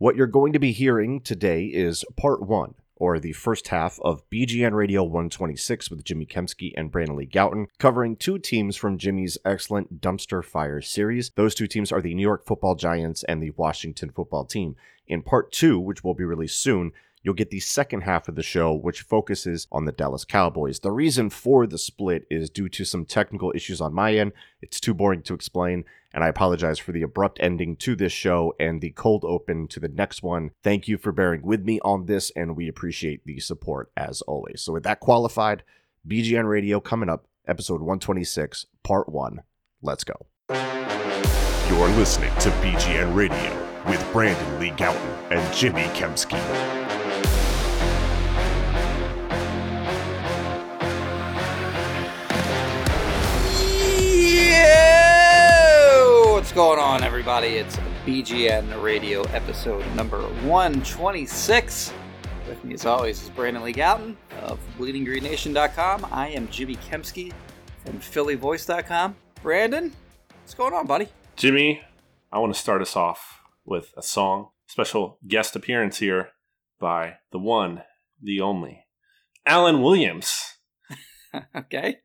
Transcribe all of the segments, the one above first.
What you're going to be hearing today is part one, or the first half of BGN Radio 126 with Jimmy Kempski and Brandon Lee Gowton, covering two teams from Jimmy's excellent Dumpster Fire series. Those two teams are the New York Football Giants and the Washington Football Team. In part two, which will be released soon, you'll get the second half of the show, which focuses on the Dallas Cowboys. The reason for the split is due to some technical issues on my end. It's too boring to explain, and I apologize for the abrupt ending to this show and the cold open to the next one. Thank you for bearing with me on this, and we appreciate the support as always. So, with that qualified, BGN Radio coming up, episode 126, part one. Let's go. You're listening to BGN Radio with Brandon Lee Gowton and Jimmy Kempski. Going on, everybody? It's BGN Radio episode number 126. With me, as always, is Brandon Lee Gowton of BleedingGreenNation.com. I am Jimmy Kempski from PhillyVoice.com. Brandon, what's going on, buddy? Jimmy, I want to start us off with a song. Special guest appearance here by the one, the only, Alan Williams. okay.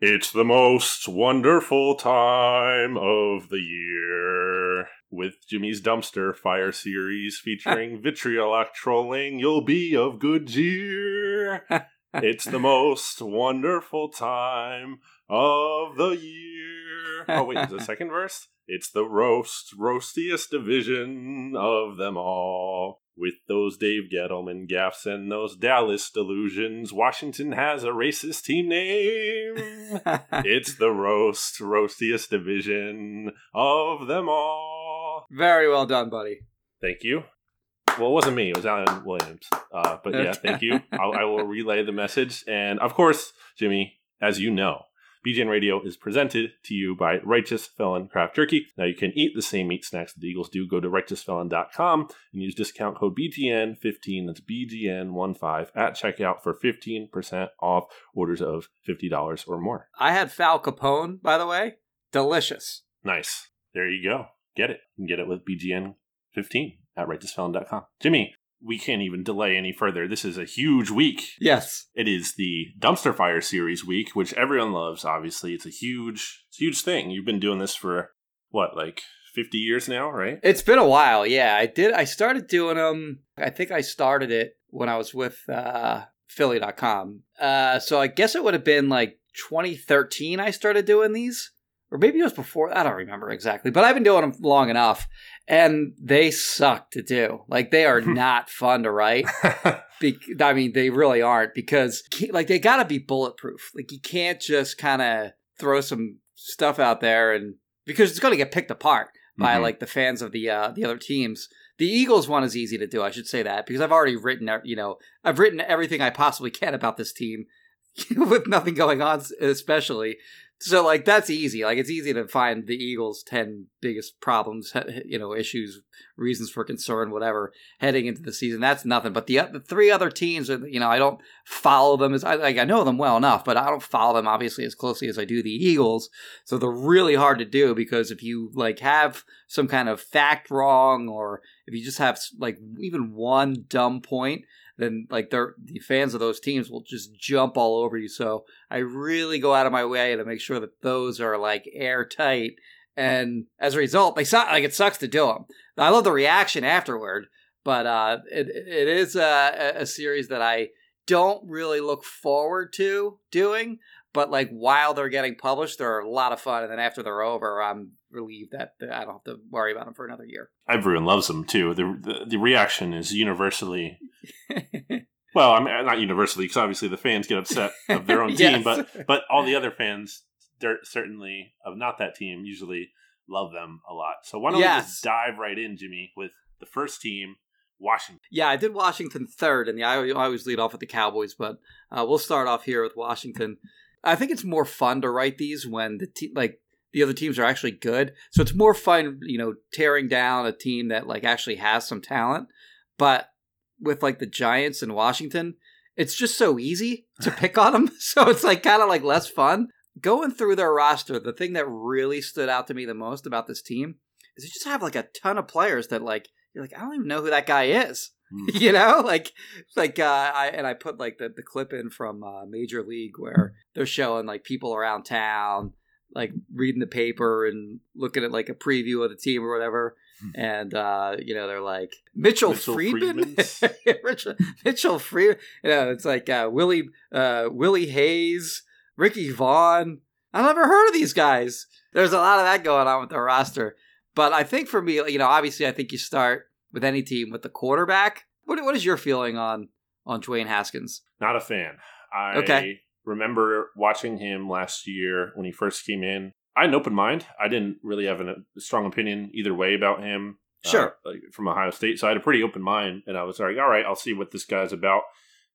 It's the most wonderful time of the year. With Jimmy's Dumpster Fire series featuring vitriolic trolling, you'll be of good cheer. It's the most wonderful time of the year. Oh, wait, is the second verse? It's the roast, roastiest division of them all. With those Dave Gettleman gaffes and those Dallas delusions, Washington has a racist team name. it's the roast, roastiest division of them all. Very well done, buddy. Thank you. Well, it wasn't me; it was Alan Williams. Uh, but yeah, thank you. I'll, I will relay the message, and of course, Jimmy, as you know, BGN Radio is presented to you by Righteous Felon Craft Jerky. Now, you can eat the same meat snacks that the Eagles do. Go to righteousfelon.com and use discount code BGN15, that's BGN15, at checkout for 15% off orders of $50 or more. I had Fal Capone, by the way. Delicious. Nice. There you go. Get it. You can get it with BGN15 at righteousfelon.com. Jimmy, we can't even delay any further. This is a huge week. Yes. It is the Dumpster Fire series week, which everyone loves. Obviously, it's a huge, it's a huge thing. You've been doing this for what, like fifty years now, right? It's been a while. Yeah, I did. I started doing them. I think I started it when I was with uh, Philly.com. Uh, so I guess it would have been like 2013. I started doing these, or maybe it was before. I don't remember exactly, but I've been doing them long enough, and they suck to do. Like they are not fun to write. Be- I mean, they really aren't because like they got to be bulletproof. Like you can't just kind of throw some stuff out there and because it's going to get picked apart by Mhm. like the fans of the uh, the other teams. The Eagles one is easy to do. I should say that because I've already written, uh, you know, I've written everything I possibly can about this team with nothing going on, especially. So like that's easy. Like it's easy to find the Eagles' ten biggest problems, you know, issues, reasons for concern, whatever, heading into the season. That's nothing. But the, the three other teams, are, you know, I don't follow them as I like. I know them well enough, but I don't follow them obviously as closely as I do the Eagles. So they're really hard to do because if you like have some kind of fact wrong, or if you just have like even one dumb point, then like they're the fans of those teams will just jump all over you. So I really go out of my way to make sure that those are like airtight. And as a result, they suck. Like it sucks to do them. I love the reaction afterward, but uh, it it is a, a series that I don't really look forward to doing. But like while they're getting published, they're a lot of fun, and then after they're over, I'm relieved that I don't have to worry about them for another year. Everyone loves them too. The, the the reaction is universally Well, I mean, not universally, because obviously the fans get upset of their own Yes. team, but but all the other fans, they're certainly of not that team, usually love them a lot. So why don't we just dive right in, Jimmy, with the first team, Washington. Yeah, I did Washington third, and the, I I always lead off with the Cowboys, but uh, we'll start off here with Washington. I think it's more fun to write these when the te- like the other teams are actually good, so it's more fun, you know, tearing down a team that like actually has some talent. But with like the Giants and Washington, it's just so easy to pick on them, so it's like kind of like less fun going through their roster. The thing that really stood out to me the most about this team is they just have like a ton of players that like you're like I don't even know who that guy is. Hmm. you know, like like uh, I and I put like the the clip in from uh, Major League where they're showing like people around town like reading the paper and looking at like a preview of the team or whatever. And uh, you know they're like Mitchell, Mitchell Friedman? Mitchell, Mitchell Friedman. You know, it's like uh, Willie uh, Willie Hayes, Ricky Vaughn. I've never heard of these guys. There's a lot of that going on with the roster. But I think for me, you know, obviously, I think you start with any team with the quarterback. What what is your feeling on on Dwayne Haskins? Not a fan. I Okay. remember watching him last year when he first came in. I had an open mind. I didn't really have an, a strong opinion either way about him. uh, Sure. like from Ohio State, so I had a pretty open mind, and I was like, "All right, I'll see what this guy's about."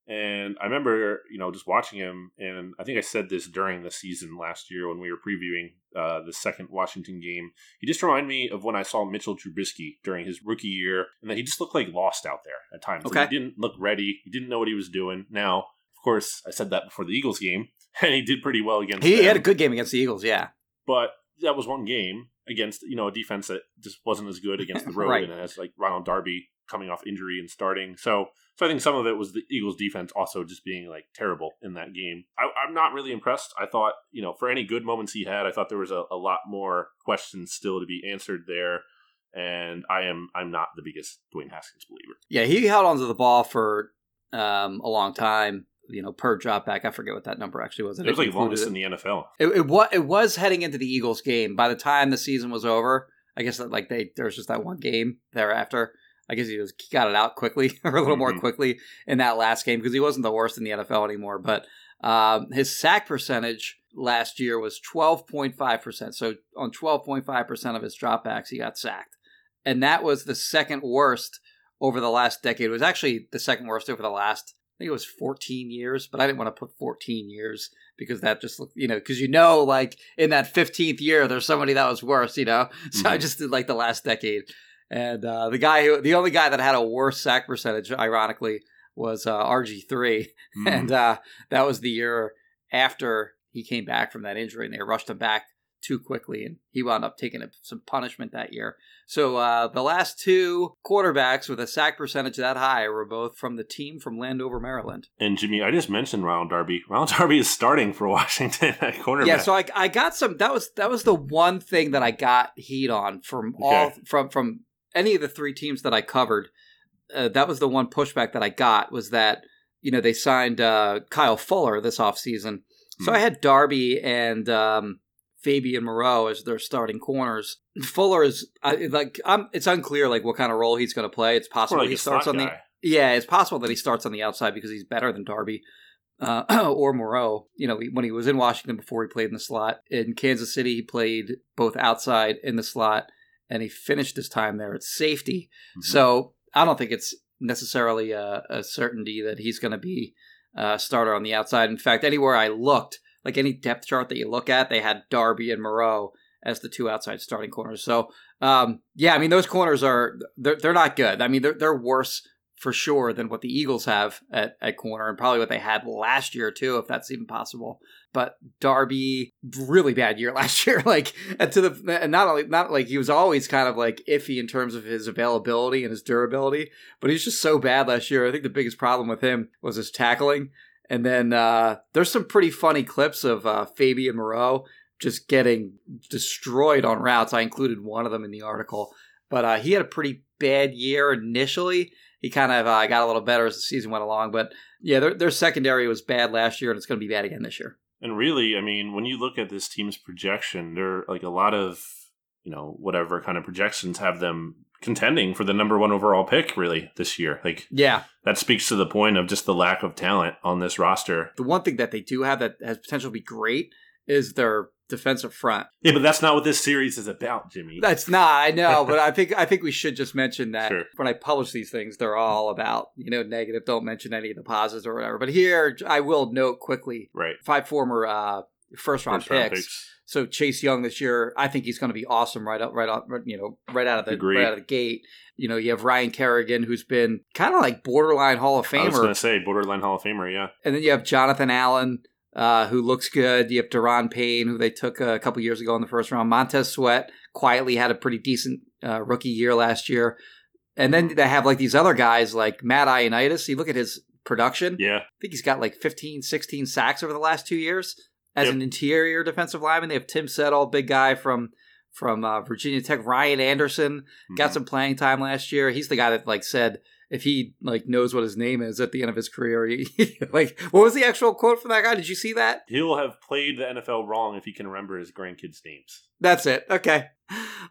And I remember, you know, just watching him, and I think I said this during the season last year when we were previewing uh, the second Washington game. He just reminded me of when I saw Mitchell Trubisky during his rookie year, and that he just looked like lost out there at times. Like, Okay. he didn't look ready. He didn't know what he was doing. Now, of course, I said that before the Eagles game, and he did pretty well against. The He them had a good game against the Eagles. Yeah, but that was one game against you know a defense that just wasn't as good against the road, Right. and has like Ronald Darby coming off injury and starting. So, so I think some of it was the Eagles' defense also just being like terrible in that game. I, I'm not really impressed. I thought you know for any good moments he had, I thought there was a, a lot more questions still to be answered there. And I am I'm not the biggest Dwayne Haskins believer. yeah. He held onto the ball for um, a long time. You know, per drop back. I forget what that number actually was. I It was like longest it. in the NFL. It, it was it was heading into the Eagles game. By the time the season was over, I guess that like they there was just that one game thereafter. I guess he was he got it out quickly or a little more Mhm. quickly in that last game because he wasn't the worst in the NFL anymore. But um, his sack percentage last year was twelve point five percent. So on twelve point five percent of his dropbacks, he got sacked, and that was the second worst over the last decade. It was actually the second worst over the last. I think it was 14 years, but I didn't want to put 14 years because that just looked, you know, because you know, like in that 15th year, there's somebody that was worse, you know. So I Mhm. just did like the last decade, and uh, the guy who, the only guy that had a worse sack percentage, ironically, was uh, RG three, Mm. and uh, that was the year after he came back from that injury, and they rushed him back too quickly, and he wound up taking a, some punishment that year. So uh, the last two quarterbacks with a sack percentage that high were both from the team from Landover, Maryland. And Jimmy, I just mentioned Ronald Darby. Ronald Darby is starting for Washington at cornerback. Yeah, so I, I got some. That was that was the one thing that I got heat on from all from from any of the three teams that I covered. Uh, that was the one pushback that I got was that you know they signed uh, Kyle Fuller this offseason. So Hmm. I had Darby and um, Fabian Moreau as their starting corners. Fuller is I, like I'm, it's unclear like what kind of role he's going to play. It's possible like he starts on the yeah, it's possible that he starts on the outside because he's better than Darby uh, or Moreau. You know, when he was in Washington before he played in the slot. In Kansas City, he played both outside in the slot, and he finished his time there at safety. Mhm. So I don't think it's necessarily a, a certainty that he's going to be a starter on the outside. In fact, anywhere I looked, like any depth chart that you look at, they had Darby and Moreau as the two outside starting corners. So um, yeah, I mean those corners are they're they're not good. I mean they're they're worse for sure than what the Eagles have at, at corner and probably what they had last year too, if that's even possible. But Darby, really bad year last year. Like to the and not only not like he was always kind of like iffy in terms of his availability and his durability, but he's just so bad last year. I think the biggest problem with him was his tackling. And then uh, there's some pretty funny clips of uh, Fabian Moreau just getting destroyed on routes. I included one of them in the article, but uh, he had a pretty bad year initially. He kind of uh, got a little better as the season went along, but yeah, their, their secondary was bad last year, and it's going to be bad again this year. And really, I mean, when you look at this team's projection, there are like a lot of, you know, whatever kind of projections have them contending for the number one overall pick really this year. Like Yeah. that speaks to the point of just the lack of talent on this roster. The one thing that they do have that has potential to be great is their defensive front. Yeah, but that's not what this series is about, Jimmy. That's not, I know, but I think I think we should just mention that Sure. when I publish these things, they're all about you know negative. Don't mention any of the positives or whatever. But here, I will note quickly right. five former uh, first round First round picks. So Chase Young this year, I think he's going to be awesome right up, right up, you know, right out of the Agreed. right out of the gate. You know, you have Ryan Kerrigan, who's been kind of like borderline Hall of Famer. I was going to say borderline Hall of Famer. Yeah, and then you have Jonathan Allen, uh, who looks good. You have Daron Payne, who they took a couple years ago in the first round. Montez Sweat quietly had a pretty decent uh, rookie year last year, and then they have like these other guys like Matt Ioannidis. You look at his production. yeah. I think he's got like 15, 16 sacks over the last two years as Yep. an interior defensive lineman. They have Tim Settle, big guy from from uh, Virginia Tech. Ryan Anderson got Mhm. some playing time last year. He's the guy that like said if he like knows what his name is at the end of his career, he, like what was the actual quote from that guy? Did you see that? He'll have played the NFL wrong if he can remember his grandkids' names. That's it. Okay,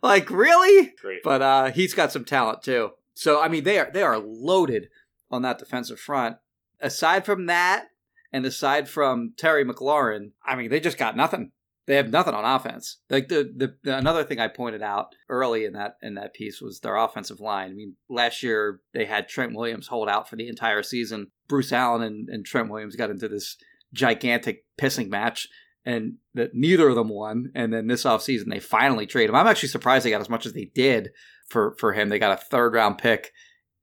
like really? Great. But uh, he's got some talent too. So I mean, they are they are loaded on that defensive front. Aside from that, and aside from Terry McLaurin, I mean, they just got nothing. They have nothing on offense. Like the, the the another thing I pointed out early in that in that piece was their offensive line. I mean, last year they had Trent Williams hold out for the entire season. Bruce Allen and, and Trent Williams got into this gigantic pissing match and that neither of them won. And then this offseason they finally trade him. I'm actually surprised they got as much as they did for for him. They got a third round pick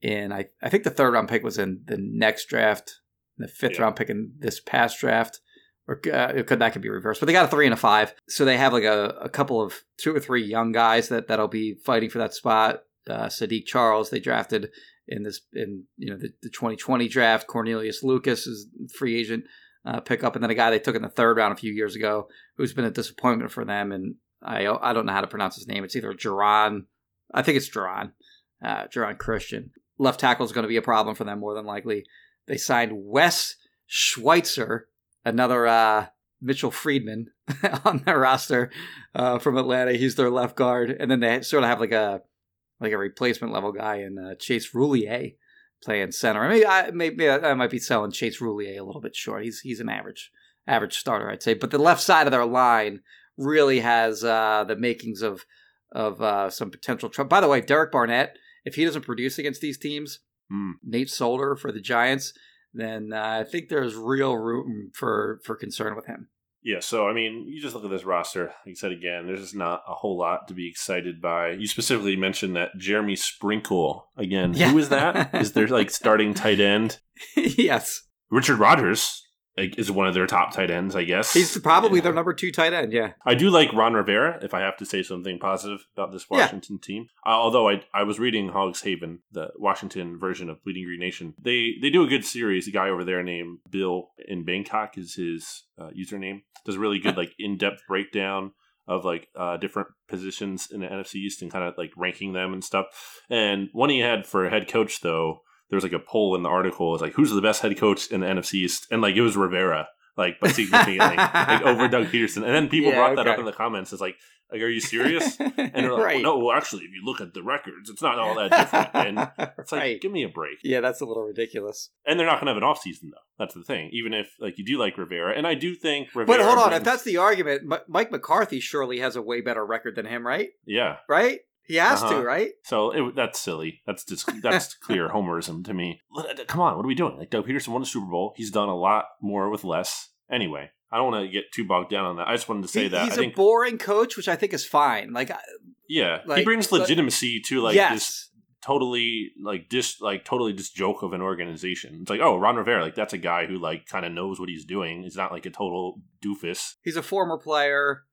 in I I think the third round pick was in the next draft, the fifth Yeah. round pick in this past draft. Or uh, could that could be reversed, but they got a three and a five, so they have like a, a couple of two or three young guys that that'll be fighting for that spot. Uh, Saahdiq Charles they drafted in this in you know the, the 2020 draft. Cornelius Lucas is free agent uh, pickup, and then a guy they took in the third round a few years ago who's been a disappointment for them. And I I don't know how to pronounce his name. It's either Jerron, I think it's Jerron, uh, Christian. Left tackle is going to be a problem for them more than likely. They signed Wes Schweitzer, another uh, Mitchell Friedman on their roster uh, from Atlanta. He's their left guard, and then they sort of have like a like a replacement level guy in uh, Chase Roullier playing center. I mean, I, maybe I might be selling Chase Roullier a little bit short. He's he's an average average starter, I'd say. But the left side of their line really has uh, the makings of of uh, some potential trouble. By the way, Derek Barnett, if he doesn't produce against these teams, Hmm. Nate Solder for the Giants, then uh, I think there's real room for for concern with him. Yeah, so I mean, you just look at this roster. Like I said again, there's just not a whole lot to be excited by. You specifically mentioned that Jeremy Sprinkle again. Yeah. Who is that? is there like starting tight end? yes, Richard Rodgers like, is one of their top tight ends, I guess. he's probably Yeah. their number two tight end. Yeah, I do like Ron Rivera, if I have to say something positive about this Yeah. Washington team. Uh, although I I was reading Hogs Haven, the Washington version of Bleeding Green Nation. They they do a good series. A guy over there named Bill in Bangkok is his uh, username. Does a really good like in depth breakdown of like uh, different positions in the NFC East and kind of like ranking them and stuff. And one he had for head coach though, there was like a poll in the article. It's like who's the best head coach in the NFC East, and like it was Rivera. Like, but significantly, like over Doug Pederson, and then people Yeah, brought that up in the comments. It's like, like, are you serious? And they're like, right. well, no, well, actually, if you look at the records, it's not all that different. And it's like, right. give me a break. Yeah, that's a little ridiculous. And they're not going to have an off season though. That's the thing. Even if like you do like Rivera, and I do think Rivera. But hold on, brings- if that's the argument, Mike McCarthy surely has a way better record than him, right? yeah. Right? He has Uh-huh. to, right? So it, that's silly. That's just that's clear homerism to me. Come on, what are we doing? Like Doug Pederson won the Super Bowl. He's done a lot more with less. Anyway, I don't want to get too bogged down on that. I just wanted to say He- that he's I a think boring coach, which I think is fine. Like, yeah, he like, brings but- legitimacy to like yes, this totally like dis like totally this joke of an organization. It's like, oh, Ron Rivera, like that's a guy who like kind of knows what he's doing. He's not like a total doofus. he's a former player,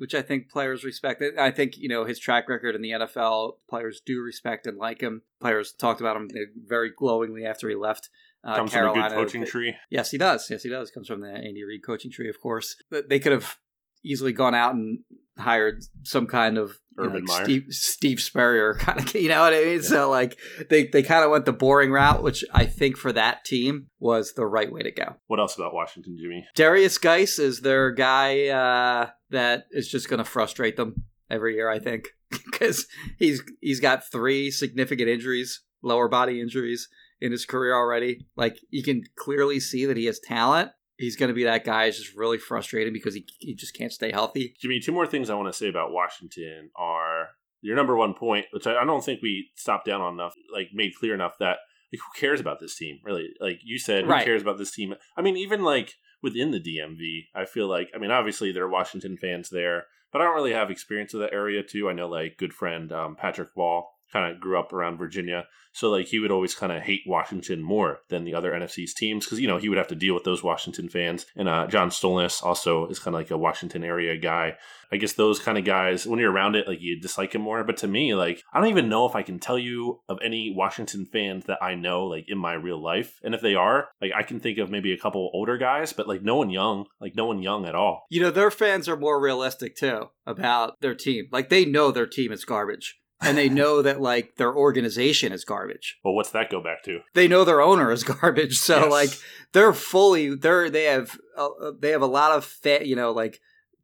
which I think players respect. I think you know his track record in the NFL, players do respect and like him. Players talked about him very glowingly after he left. Uh, Comes Carolina. from a good coaching tree. Yes, he does. Yes, he does. Comes from the Andy Reid coaching tree, of course. But They could have easily gone out and hired some kind of know, Urban like. Steve, Steve Spurrier kind of, you know what I mean? So like they they kind of went the boring route, which I think for that team was the right way to go. What else about Washington, Jimmy? Derrius Guice is their guy uh, that is just going to frustrate them. every year. I think because he's he's got three significant injuries, lower body injuries in his career already. Like you can clearly see that he has talent. He's going to be that guy. It's just really frustrating because he he just can't stay healthy. Jimmy, two more things I want to say about Washington are your number one point, which I, I don't think we stopped down on enough, like made clear enough that like who cares about this team really? Like you said, who Right. cares about this team? I mean, even like within the DMV, I feel like I mean, obviously there are Washington fans there, but I don't really have experience of that area too. I know like good friend um, Patrick Wall kind of grew up around Virginia, so like he would always kind of hate Washington more than the other NFC's teams because you know he would have to deal with those Washington fans. And uh, John Stolnis also is kind of like a Washington area guy. I guess those kind of guys, when you're around it, like you dislike him more. But to me, like I don't even know if I can tell you of any Washington fans that I know, like in my real life. And if they are, like I can think of maybe a couple older guys, but like no one young, like no one young at all. You know, their fans are more realistic too about their team. Like they know their team is garbage. And they know that like their organization is garbage. Well, what's that go back to? They know their owner is garbage. So Yes. like they're fully they're they have uh, they have a lot of fa- you know like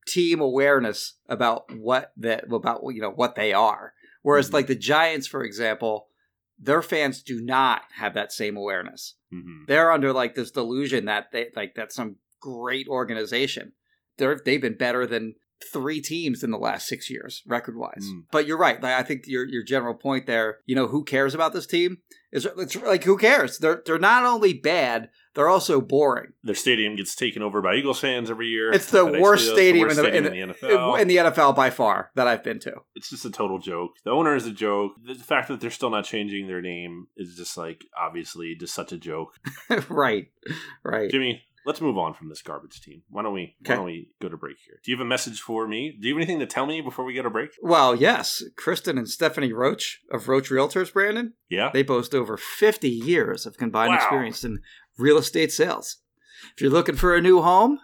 team awareness about what that about you know what they are. Whereas Mhm. like the Giants, for example, their fans do not have that same awareness. hmm They're under like this delusion that they like that's some great organization. They're they've been better than three teams in the last six years, record wise. Mm. But you're right. Like I think your your general point there, you know, who cares about this team? Is it's like who cares? They're they're not only bad, they're also boring. Their stadium gets taken over by Eagles fans every year. It's the That worst stadium worst in the- stadium in the NFL. In the NFL by far that I've been to. it's just a total joke. The owner is a joke. The fact that they're still not changing their name is just like obviously just such a joke. right. Right. Jimmy, let's move on from this garbage team. Why don't we why don't we go to break here? Do you have a message for me? Do you have anything to tell me before we go to break? Well, yes, Kristen and Stephanie Roach of Roach Realtors, Brandon, Yeah. They boast over 50 years of combined Wow. experience in real estate sales. If you're looking for a new home,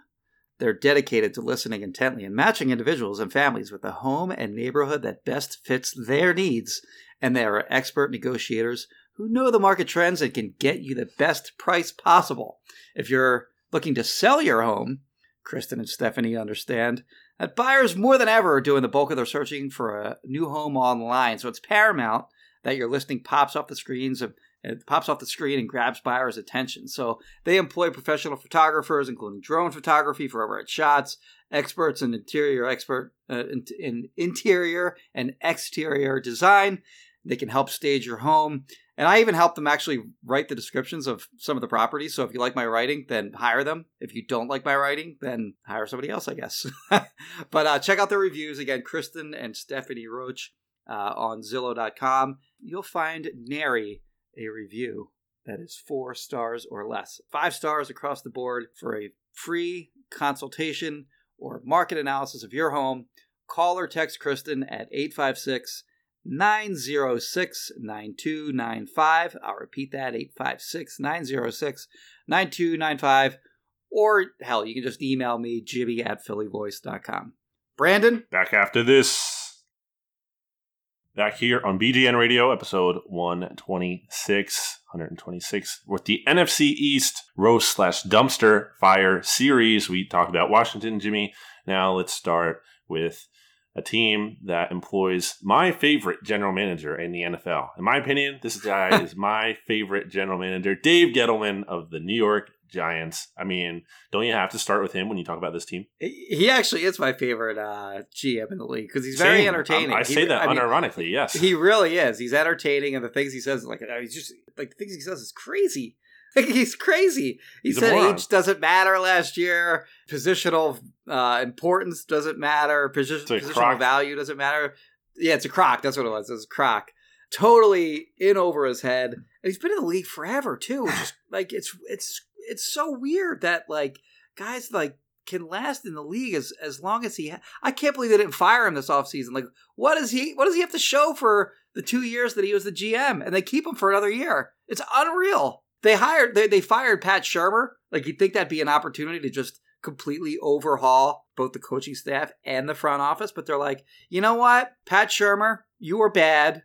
they're dedicated to listening intently and matching individuals and families with a home and neighborhood that best fits their needs. And they are expert negotiators who know the market trends and can get you the best price possible. If you're looking to sell your home, Kristen and Stephanie understand that buyers more than ever are doing the bulk of their searching for a new home online. So it's paramount that your listing pops off the screens of it pops off the screen and grabs buyers' attention. So they employ professional photographers, including drone photography for overhead shots, experts in interior expert uh, in, in interior and exterior design. They can help stage your home, and I even help them actually write the descriptions of some of the properties. So if you like my writing, then hire them. If you don't like my writing, then hire somebody else, I guess. but uh, check out their reviews again, Kristen and Stephanie Roach uh, on Zillow.com. You'll find nary a review that is four stars or less. Five stars across the board for a free consultation or market analysis of your home. Call or text Kristen at 856 906 9295. I'll repeat that 856 906 9295. Or hell, you can just email me, jibby at phillyvoice.com. Brandon? Back after this. Back here on BGN Radio, episode 126, 126, with the NFC East roast slash dumpster fire series. We talked about Washington, Jimmy. Now let's start with a team that employs my favorite general manager in the NFL. In my opinion, this guy is my favorite general manager, Dave Gettleman of the New York Giants. I mean, don't you have to start with him when you talk about this team? He actually is my favorite uh, GM in the league because he's very Same. entertaining. I, I He- say that I mean, unironically, yes. He really is. He's entertaining, and the things he says, like uh, he's just like the things he says is crazy. He's crazy. He He's said age doesn't matter last year. Positional uh, importance doesn't matter. Position, positional value doesn't matter. Yeah, it's a crock. That's what it was. It's a crock. Totally in over his head. And he's been in the league forever too. Is like it's it's it's so weird that like guys like can last in the league as as long as he. Ha- I can't believe they didn't fire him this offseason. Like what does he what does he have to show for the two years that he was the GM and they keep him for another year? It's unreal. They hired they, they fired Pat Shurmur. Like you'd think that'd be an opportunity to just completely overhaul both the coaching staff and the front office, but they're like, you know what? Pat Shurmur, you were bad.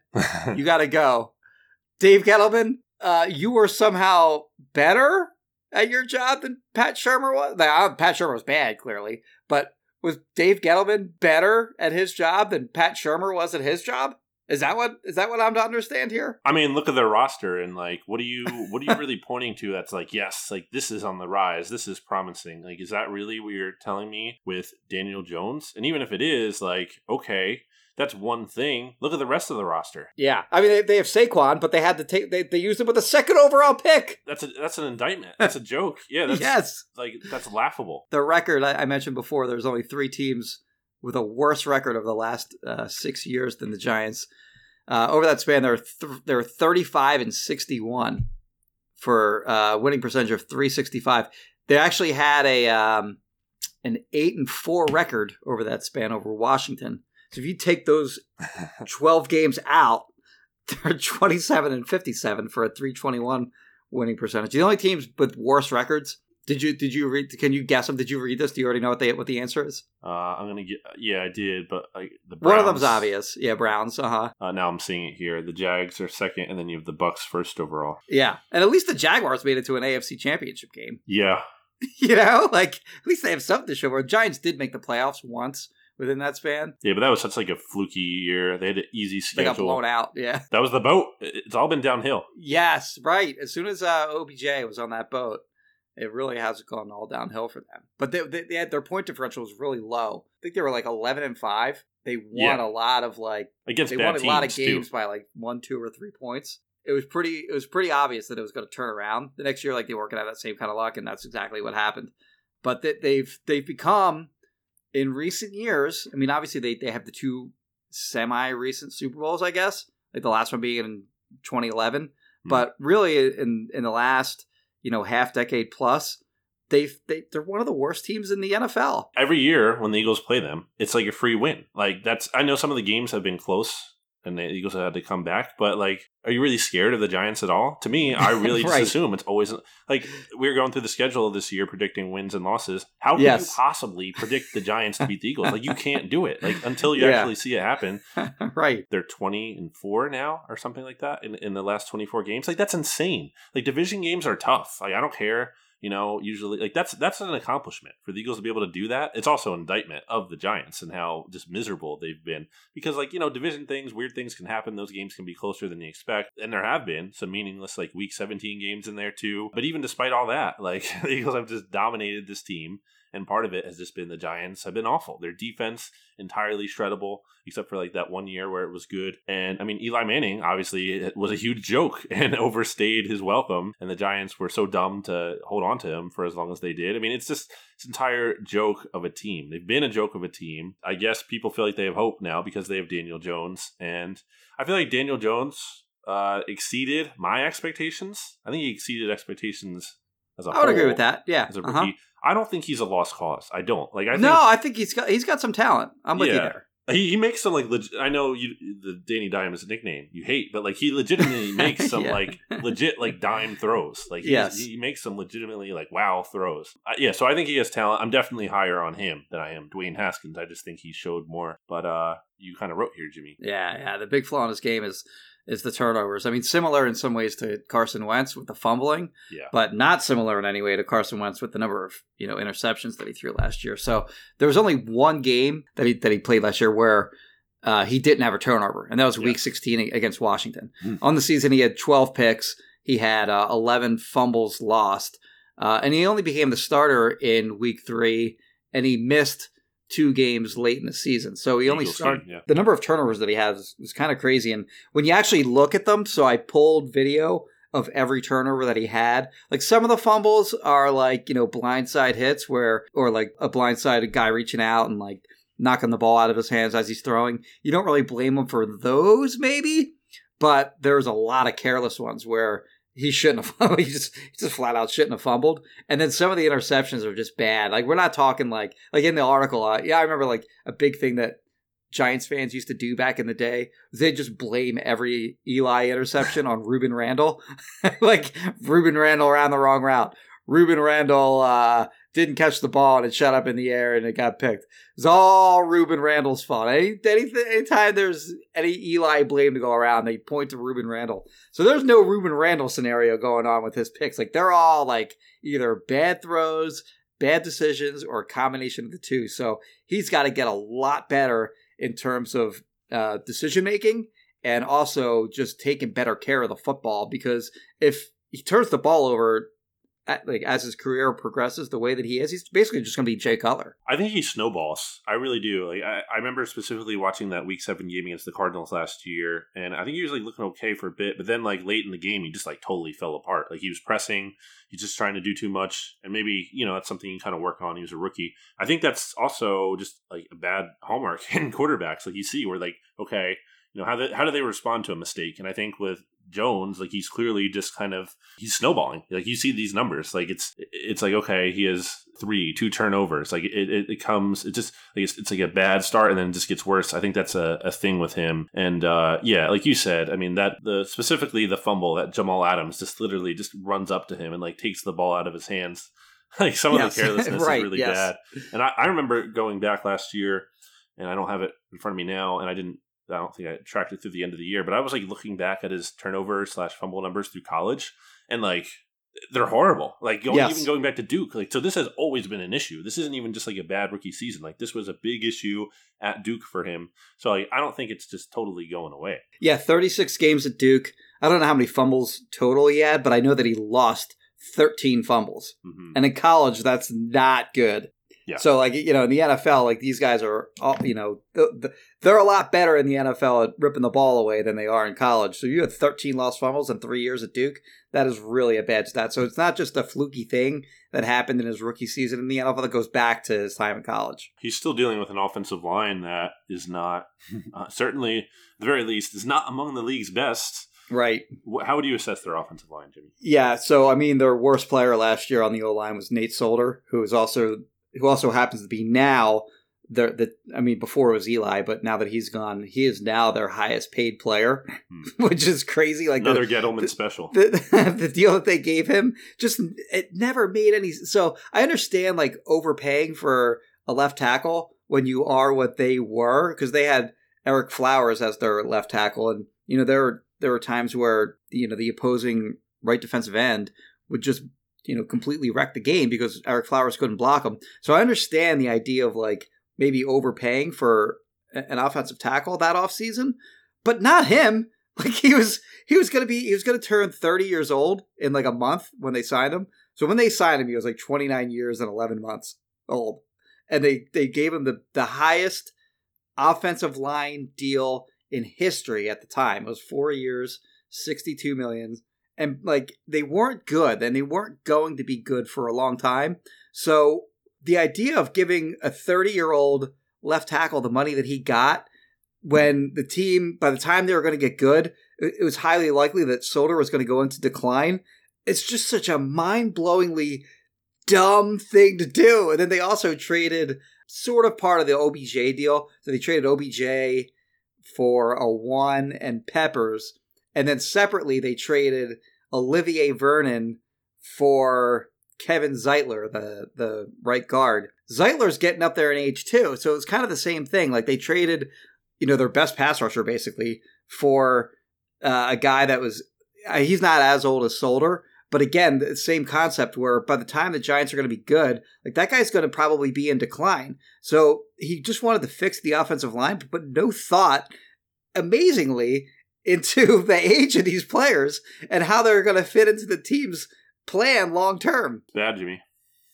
You gotta go. Dave Gettleman, uh, you were somehow better at your job than Pat Shurmur was. Uh, Pat Shurmur was bad, clearly, but was Dave Gettleman better at his job than Pat Shurmur was at his job? Is that what is that what I'm to understand here? I mean, look at their roster and like, what are you what are you really pointing to? That's like, yes, like this is on the rise. This is promising. Like, is that really what you're telling me with Daniel Jones? And even if it is, like, okay, that's one thing. Look at the rest of the roster. Yeah, I mean they, they have Saquon, but they had to take they, they used him with a second overall pick. That's a that's an indictment. That's a joke. Yeah, that's yes, like that's laughable. the record I, I mentioned before. There's only three teams with a worse record of the last uh, six years than the Giants. Uh, over that span, they're th- they're 35 and 61 for uh, winning percentage of 365. They actually had a um, an eight and four record over that span over Washington. So if you take those 12 games out, they're 27 and 57 for a 321 winning percentage. The only teams with worse records. Did you did you read? Can you guess them? Did you read this? Do you already know what they what the answer is? Uh, I'm gonna get. Yeah, I did, but like the One of them's obvious. Yeah, Browns. Uh huh. Uh, now I'm seeing it here. The Jags are second, and then you have the Bucs first overall. Yeah, and at least the Jaguars made it to an AFC Championship game. Yeah, You know, like at least they have something to show. Where Giants did make the playoffs once within that span. yeah, but that was such like a fluky year. They had an easy schedule. They got blown out. Yeah. That was the boat. It's all been downhill. Yes, right. As soon as uh, OBJ was on that boat, it really has gone all downhill for them. But they, they, they had their point differential was really low. I think they were like eleven and five. They won Yeah. a lot of like against they won a lot of too. games by like one, two, or three points. It was pretty. It was pretty obvious that it was going to turn around the next year. Like they weren't going to have that same kind of luck, and that's exactly what happened. But that they've they've become in recent years. I mean, obviously they they have the two semi recent Super Bowls, I guess. Like the last one being in 2011, Hmm. but really in in the last you know half decade plus, they've they, they're one of the worst teams in the NFL. Every year when the Eagles play them, it's like a free win. Like that's. I know some of the games have been close. And the Eagles had to come back, but like, are you really scared of the Giants at all? To me, I really just assume it's always like we were going through the schedule of this year, predicting wins and losses. How can Yes. you possibly predict the Giants to beat the Eagles? Like, you can't do it. Like until you Yeah. actually see it happen. right. they're 20 and 4 now or something like that in, in the last 24 games like that's insane like division games are tough like i don't care you know usually like that's that's an accomplishment for the eagles to be able to do that. It's also an indictment of the giants and how just miserable they've been because like you know division things weird things can happen. Those games can be closer than you expect and there have been some meaningless like week 17 games in there too. But even despite all that like the eagles have just dominated this team and part of it has just been the Giants have been awful. Their defense entirely shreddable, except for like that one year where it was good. And I mean, Eli Manning obviously was a huge joke and overstayed his welcome. And the Giants were so dumb to hold on to him for as long as they did. I mean, it's just this entire joke of a team. They've been a joke of a team. I guess people feel like they have hope now because they have Daniel Jones, and I feel like Daniel Jones uh, exceeded my expectations. I think he exceeded expectations as a I would agree with that. Yeah. as a Uh-huh. I don't think he's a lost cause. I don't like. I think no, I think he's got he's got some talent. I'm with you there. he, he makes some like. Leg- I know you the Danny Dime is a nickname you hate, but like he legitimately makes some Yeah. like legit like dime throws. Like Yes. he makes some legitimately like wow throws. Uh, yeah, so I think he has talent. I'm definitely higher on him than I am Dwayne Haskins. I just think he showed more. But uh you kind of wrote here, Jimmy. Yeah, yeah. The big flaw in his game is is the turnovers. I mean, similar in some ways to Carson Wentz with the fumbling, Yeah. but not similar in any way to Carson Wentz with the number of you know interceptions that he threw last year. So there was only one game that he that he played last year where. Uh, he didn't have a turnover, and that was Yeah. Week 16 against Washington. Hmm. On the season, he had 12 picks. He had uh, 11 fumbles lost, uh, and he only became the starter in Week three. And he missed two games late in the season, so he only started yeah. the number of turnovers that he has is kind of crazy. And when you actually look at them, so I pulled video of every turnover that he had. Like some of the fumbles are like, you know, blindside hits where, or like a blindside guy reaching out and like knocking the ball out of his hands as he's throwing. You don't really blame him for those, maybe, but there's a lot of careless ones where he shouldn't have. he just he just flat out shouldn't have fumbled. And then some of the interceptions are just bad. Like we're not talking like like in the article. Uh, yeah, I remember like a big thing that Giants fans used to do back in the day. They just blame every Eli interception on Rueben Randle. like Rueben Randle ran the wrong route. Rueben Randle uh, didn't catch the ball and it shot up in the air and it got picked. It's all Rueben Randle's fault. Any, anything, anytime there's any Eli blame to go around, they point to Rueben Randle. So there's no Rueben Randle scenario going on with his picks. Like they're all like either bad throws, bad decisions or a combination of the two. So he's got to get a lot better in terms of uh, decision making and also just taking better care of the football because if he turns the ball over like as his career progresses the way that he is, he's basically just going to be Jay Cutler. I think he snowballs. I really do. Like I, I remember specifically watching that Week Seven game against the Cardinals last year, and I think he was like looking okay for a bit, but then like late in the game, he just like totally fell apart. Like he was pressing, he's just trying to do too much, and maybe you know that's something you kind of work on. He was a rookie. I think that's also just like a bad hallmark in quarterbacks. Like you see, where like okay, you know how they, how do they respond to a mistake? And I think with Jones, like he's clearly just kind of he's snowballing. Like you see these numbers, like it's it's like okay, he has three, two turnovers. Like it, it, it comes, it just like it's, it's like a bad start and then it just gets worse. I think that's a, a thing with him. And uh, yeah, like you said, I mean that the specifically the fumble that Jamal Adams just literally just runs up to him and like takes the ball out of his hands. like some of the carelessness Right, is really yes. bad. And I, I remember going back last year, and I don't have it in front of me now, and I didn't. I don't think I tracked it through the end of the year, but I was like looking back at his turnover slash fumble numbers through college, and like they're horrible. Like going, Yes. even going back to Duke, like so this has always been an issue. This isn't even just like a bad rookie season. Like this was a big issue at Duke for him. So like I don't think it's just totally going away. Yeah, 36 games at Duke. I don't know how many fumbles total he had, but I know that he lost 13 fumbles. hmm And in college, that's not good. Yeah. So, like, you know, in the NFL, like, these guys are, all, you know, th- th- they're a lot better in the NFL at ripping the ball away than they are in college. So, you had 13 lost fumbles in three years at Duke. That is really a bad stat. So, it's not just a fluky thing that happened in his rookie season in the NFL that goes back to his time in college. He's still dealing with an offensive line that is not, uh, certainly, at the very least, is not among the league's best. Right. How would you assess their offensive line, Jimmy? Yeah, so I mean, their worst player last year on the O line was Nate Solder, who is also who also happens to be now the the. I mean, before it was Eli, but now that he's gone, he is now their highest paid player, hmm. which is crazy. Like the- Another Gettleman special. the, the deal that they gave him just it never made any so i understand like overpaying for a left tackle when you are what they were because they had ereck flowers as their left tackle and you know there were there were times where you know the opposing right defensive end would just you know completely wrecked the game because ereck flowers couldn't block him. So i understand the idea of like maybe overpaying for an offensive tackle that offseason but not him. Like he was he was gonna be he was gonna turn 30 years old in like a month when they signed him. So when they signed him he was like 29 years and 11 months old. And they they gave him the the highest offensive line deal in history at the time. It was four years 62 million and like they weren't good and they weren't going to be good for a long time so the idea of giving a 30 year old left tackle the money that he got when the team by the time they were going to get good it was highly likely that Solder was going to go into decline. It's just such a mind-blowingly dumb thing to do. And then they also traded sort of part of the OBJ deal. So they traded OBJ for a one and Peppers, and then separately they traded Olivier Vernon for Kevin Zeitler, the the right guard. Zeitler's getting up there in age too, so it's kind of the same thing. Like they traded, you know, their best pass rusher basically for uh, a guy that was uh, he's not as old as Solder, but again, the same concept where by the time the Giants are going to be good, like that guy's going to probably be in decline. So he just wanted to fix the offensive line, but no thought, amazingly, into the age of these players and how they're going to fit into the team's plan long term. Bad, Jimmy.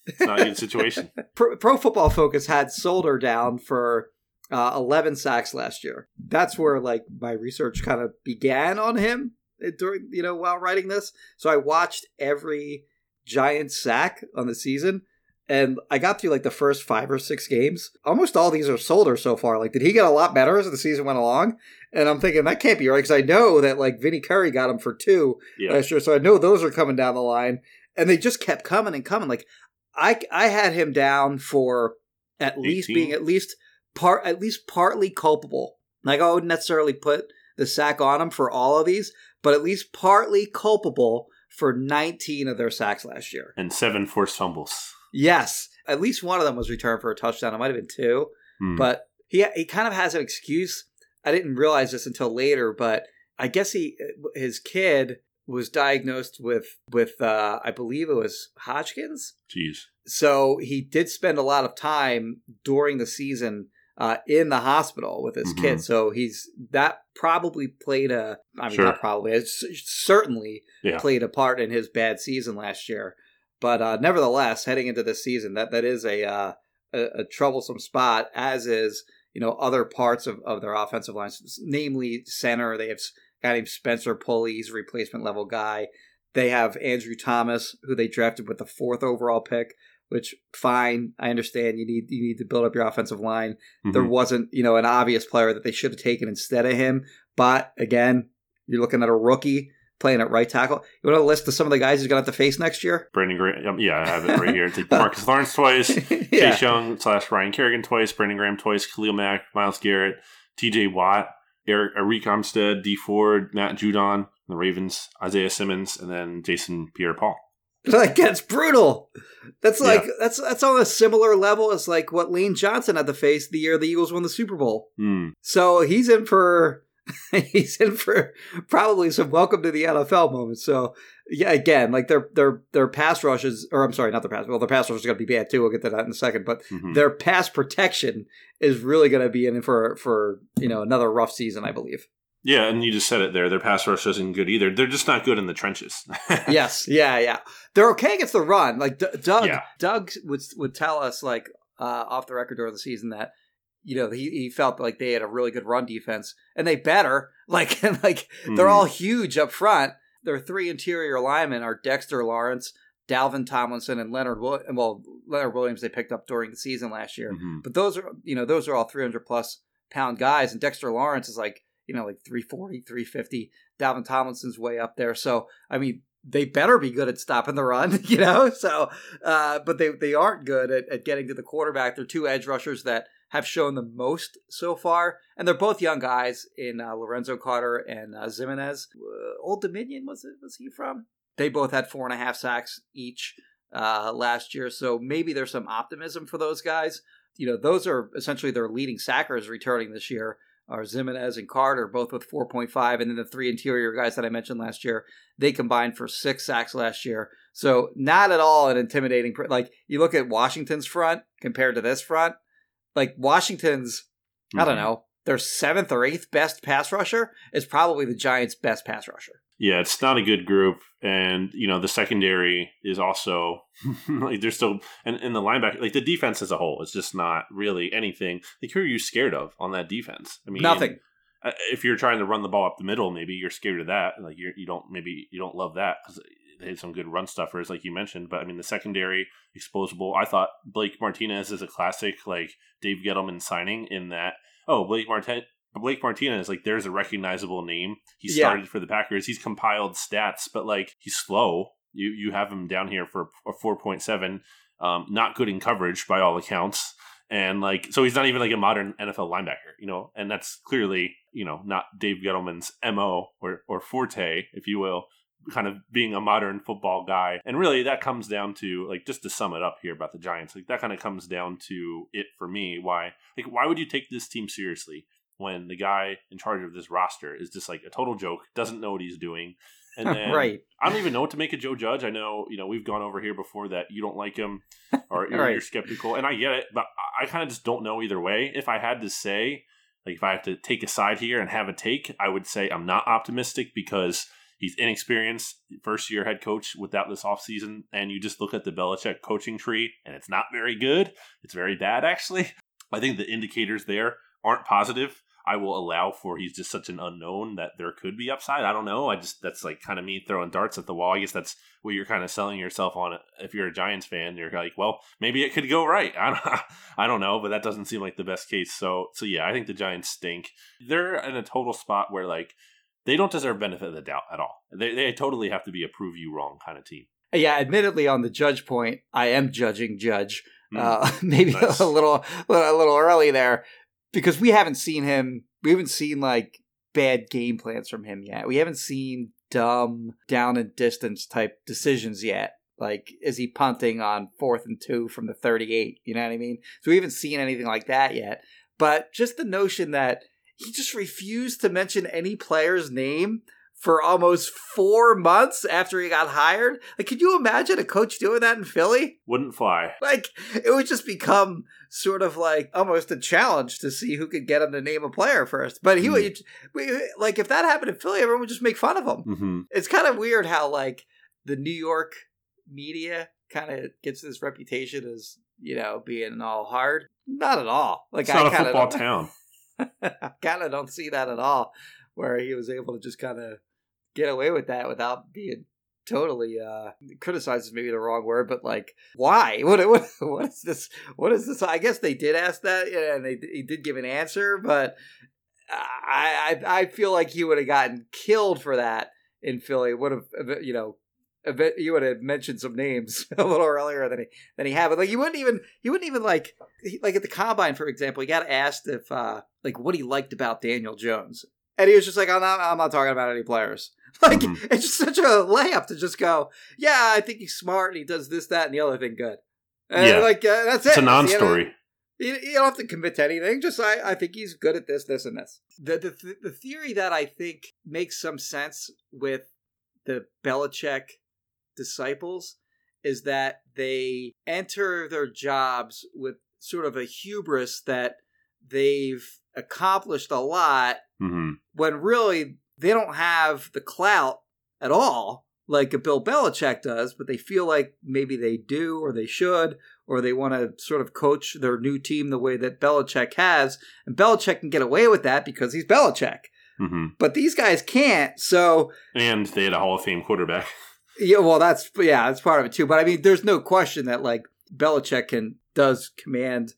It's not a good situation. Pro, Pro Football Focus had Solder down for uh, 11 sacks last year. That's where like my research kind of began on him uh, during you know while writing this. So I watched every giant sack on the season. And I got through like the first five or six games. Almost all these are Solder so far. Like, did he get a lot better as the season went along? And I'm thinking that can't be right because I know that like Vinny Curry got him for two Yeah. last year, so I know those are coming down the line, and they just kept coming and coming. Like I, I had him down for at least being at least part, at least partly culpable. Like I wouldn't necessarily put the sack on him for all of these, but at least partly culpable for 19 of their sacks last year. And seven forced fumbles. Yes, at least one of them was returned for a touchdown. It might have been two, Hmm. but he he kind of has an excuse. I didn't realize this until later, but I guess he his kid was diagnosed with with uh, I believe it was Hodgkin's. Jeez. So he did spend a lot of time during the season uh, in the hospital with his Mhm. kid. So he's that probably played a I mean Sure. not probably it's certainly Yeah. played a part in his bad season last year. But uh, nevertheless, heading into this season, that that is a, uh, a a troublesome spot, as is you know other parts of, of their offensive lines, namely center. They have a guy named Spencer Pulley, he's a replacement level guy. They have Andrew Thomas, who they drafted with the fourth overall pick. Which fine, I understand. You need you need to build up your offensive line. There Mhm. wasn't you know an obvious player that they should have taken instead of him. But again, you're looking at a rookie playing at right tackle. You want to list of some of the guys he's going to have to face next year? Brandon Graham. um, Yeah, I have it right here. It's Marcus Lawrence twice, yeah. Chase Young slash Ryan Kerrigan twice, Brandon Graham twice, Khalil Mack, Myles Garrett, T.J. Watt, Arik Arik Armstead, Dee Ford, Matt Judon, the Ravens, Isaiah Simmons, and then Jason Pierre-Paul. Like that's brutal. That's Yeah. like that's that's on a similar level as like what Lane Johnson had to face the year the Eagles won the Super Bowl. Hmm. So he's in for he's in for probably some welcome to the NFL moments. So yeah, again, like their their their pass rushes, or I'm sorry, not their pass. Well, their pass rush is going to be bad too. We'll get to that in a second. But Mhm. their pass protection is really going to be in for for you know another rough season, I believe. Yeah, and you just said it there. Their pass rush isn't good either. They're just not good in the trenches. yes, yeah, yeah. They're okay against the run. Like D- Doug, Yeah. Doug would would tell us like uh, off the record during the season that you know he, he felt like they had a really good run defense, and they better. Like like they're Mhm. all huge up front. Their three interior linemen are Dexter Lawrence, Dalvin Tomlinson, and Leonard. Will- well, Leonard Williams they picked up during the season last year. Mhm. But those are you know those are all 300 plus pound guys, and Dexter Lawrence is like you know like 340, 350. Dalvin Tomlinson's way up there. So I mean they better be good at stopping the run, you know. So, uh, but they they aren't good at, at getting to the quarterback. They're two edge rushers that have shown the most so far, and they're both young guys in uh, Lorenzo Carter and uh, Ximines. Uh, Old Dominion was it? Was he from? They both had four and a half sacks each uh, last year, so maybe there's some optimism for those guys. You know, those are essentially their leading sackers returning this year. Are Ximines and Carter both with 4.5, and then the three interior guys that I mentioned last year, they combined for six sacks last year. So not at all an intimidating. Like you look at Washington's front compared to this front, like Washington's, I don't Mhm. know, their seventh or eighth best pass rusher is probably the Giants' best pass rusher. Yeah, it's not a good group, and you know the secondary is also like they're still and, and the linebacker like the defense as a whole is just not really anything. Like who are you scared of on that defense? I mean, Nothing. uh, if you're trying to run the ball up the middle, maybe you're scared of that. Like you're, you don't maybe you don't love that because they had some good run stuffers, like you mentioned. But I mean, the secondary exposable. I thought Blake Martinez is a classic, like Dave Gettleman signing in that. Oh, Blake Martin. Blake Martinez, like, there's a recognizable name. He Yeah. started for the Packers. He's compiled stats, but like, he's slow. You you have him down here for a four point seven. Um, not good in coverage by all accounts and like so he's not even like a modern NFL linebacker, you know, and that's clearly you know not Dave Gettleman's mo or or forte, if you will, kind of being a modern football guy. And really, that comes down to like just to sum it up here about the Giants, like that kind of comes down to it for me. Why like why would you take this team seriously when the guy in charge of this roster is just like a total joke, doesn't know what he's doing. And then right. I don't even know what to make of Joe Judge. I know, you know, we've gone over here before that you don't like him or you're, Right. you're skeptical, and I get it, but I kind of just don't know either way. If I had to say, like, if I have to take a side here and have a take, I would say I'm not optimistic because he's inexperienced, first year head coach without this offseason, and you just look at the Belichick coaching tree, and it's not very good. It's very bad, actually. I think the indicators there aren't positive. I will allow for he's just such an unknown that there could be upside. I don't know. I just that's like kind of me throwing darts at the wall. I guess that's what you're kind of selling yourself on. If you're a Giants fan, you're like, well, maybe it could go right. I don't, I don't know, but that doesn't seem like the best case. So, so yeah, I think the Giants stink. They're in a total spot where like they don't deserve benefit of the doubt at all. They they totally have to be a prove you wrong kind of team. Yeah, admittedly, on the judge point, I am judging Judge. Mm. Uh, maybe Nice. a little, a little early there, because we haven't seen him. We haven't seen like bad game plans from him yet. We haven't seen dumb down and distance type decisions yet. Like, is he punting on fourth and two from the thirty-eight? You know what I mean? So we haven't seen anything like that yet. But just the notion that he just refused to mention any player's name for almost four months after he got hired. Like, could you imagine a coach doing that in Philly? Wouldn't fly. Like, it would just become sort of like almost a challenge to see who could get him to name a player first. But he would, like, if that happened in Philly, everyone would just make fun of him. Mm-hmm. It's kind of weird how, like, the New York media kind of gets this reputation as, you know, being all hard. Not at all. Like, It's not I a football town. Kind of don't see that at all, where he was able to just kind of get away with that without being totally uh criticized is maybe the wrong word but like why? What what what is this what is this? I guess they did ask that and they he did give an answer but i i, I feel like he would have gotten killed for that in philly. Would have you know you would have mentioned some names a little earlier than he than he had but like you wouldn't even you wouldn't even like like at the combine for example he got asked if uh like what he liked about daniel jones and he was just like i'm not i'm not talking about any players like Mhm. it's just such a layup to just go yeah i think he's smart and he does this that and the other thing good and Yeah. like uh, that's it It's a That's the end of non-story. you, you don't have to commit to anything. Just I, I think he's good at this, this, and this. The, the the theory that I think makes some sense with the Belichick disciples is that they enter their jobs with sort of a hubris that they've accomplished a lot hmm when really they don't have the clout at all like a Bill Belichick does, but they feel like maybe they do or they should, or they want to sort of coach their new team the way that Belichick has. And Belichick can get away with that because he's Belichick. hmm But these guys can't. So, And they had a Hall of Fame quarterback. yeah, well, that's, yeah, that's part of it too. But I mean, there's no question that like Belichick can, does command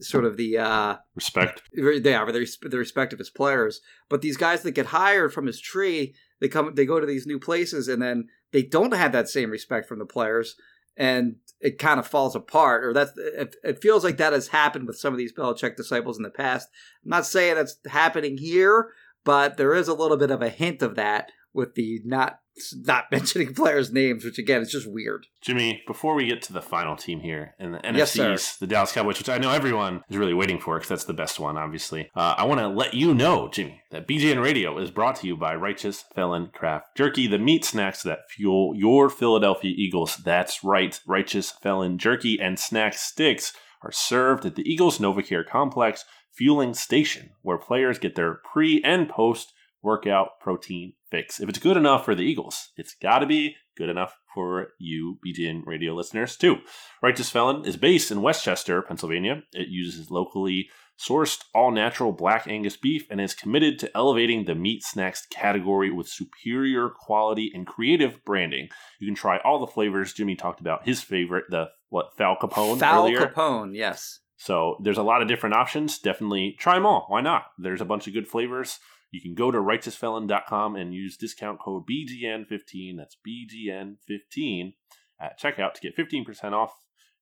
sort of the, uh, Respect. they are the, the respect of his players. But these guys that get hired from his tree, they come, they go to these new places, and then they don't have that same respect from the players, and it kind of falls apart. Or that's it, it feels like that has happened with some of these Belichick disciples in the past. I'm not saying that's happening here, but there is a little bit of a hint of that with the not not mentioning players' names, which again is just weird. Jimmy, before we get to the final team here in the Yes. NFC's, the Dallas Cowboys, which I know everyone is really waiting for because that's the best one, obviously. Uh, I want to let you know, Jimmy, that BGN Radio is brought to you by Righteous Felon Craft Jerky, the meat snacks that fuel your Philadelphia Eagles. That's right, Righteous Felon Jerky and snack sticks are served at the Eagles NovaCare Complex Fueling Station, where players get their pre and post workout protein fix. If it's good enough for the Eagles, it's got to be good enough for you BGN radio listeners too. Righteous Felon is based in West Chester, Pennsylvania. It uses locally sourced all natural black Angus beef and is committed to elevating the meat snacks category with superior quality and creative branding. You can try all the flavors. Jimmy talked about his favorite, the what Fal Capone Foul earlier. Capone, yes. So there's a lot of different options. Definitely try them all. Why not? There's a bunch of good flavors. You can go to righteousfelon.com and use discount code BGN15. That's BGN15 at checkout to get 15% off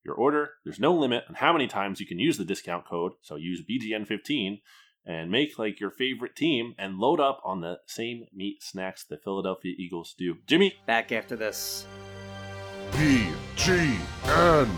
your order. There's no limit on how many times you can use the discount code. So use BGN15 and make like your favorite team and load up on the same meat snacks the Philadelphia Eagles do. Jimmy, Back after this. B G N